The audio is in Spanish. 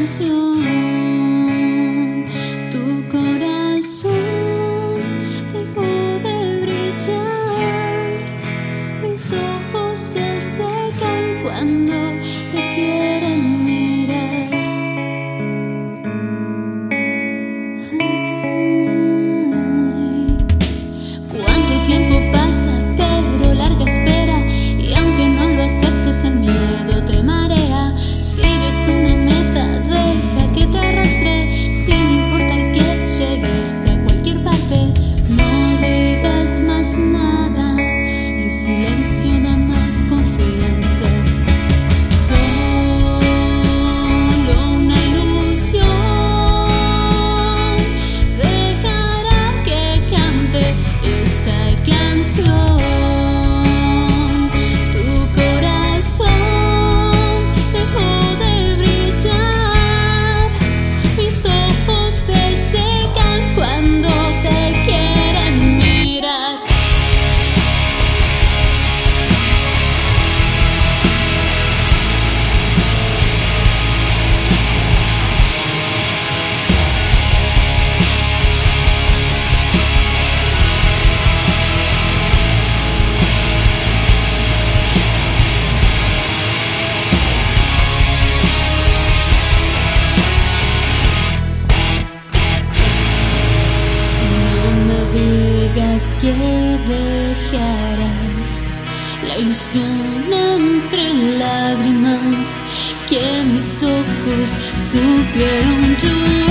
canción. Dejarás la ilusión entre lágrimas que mis ojos supieron llorar.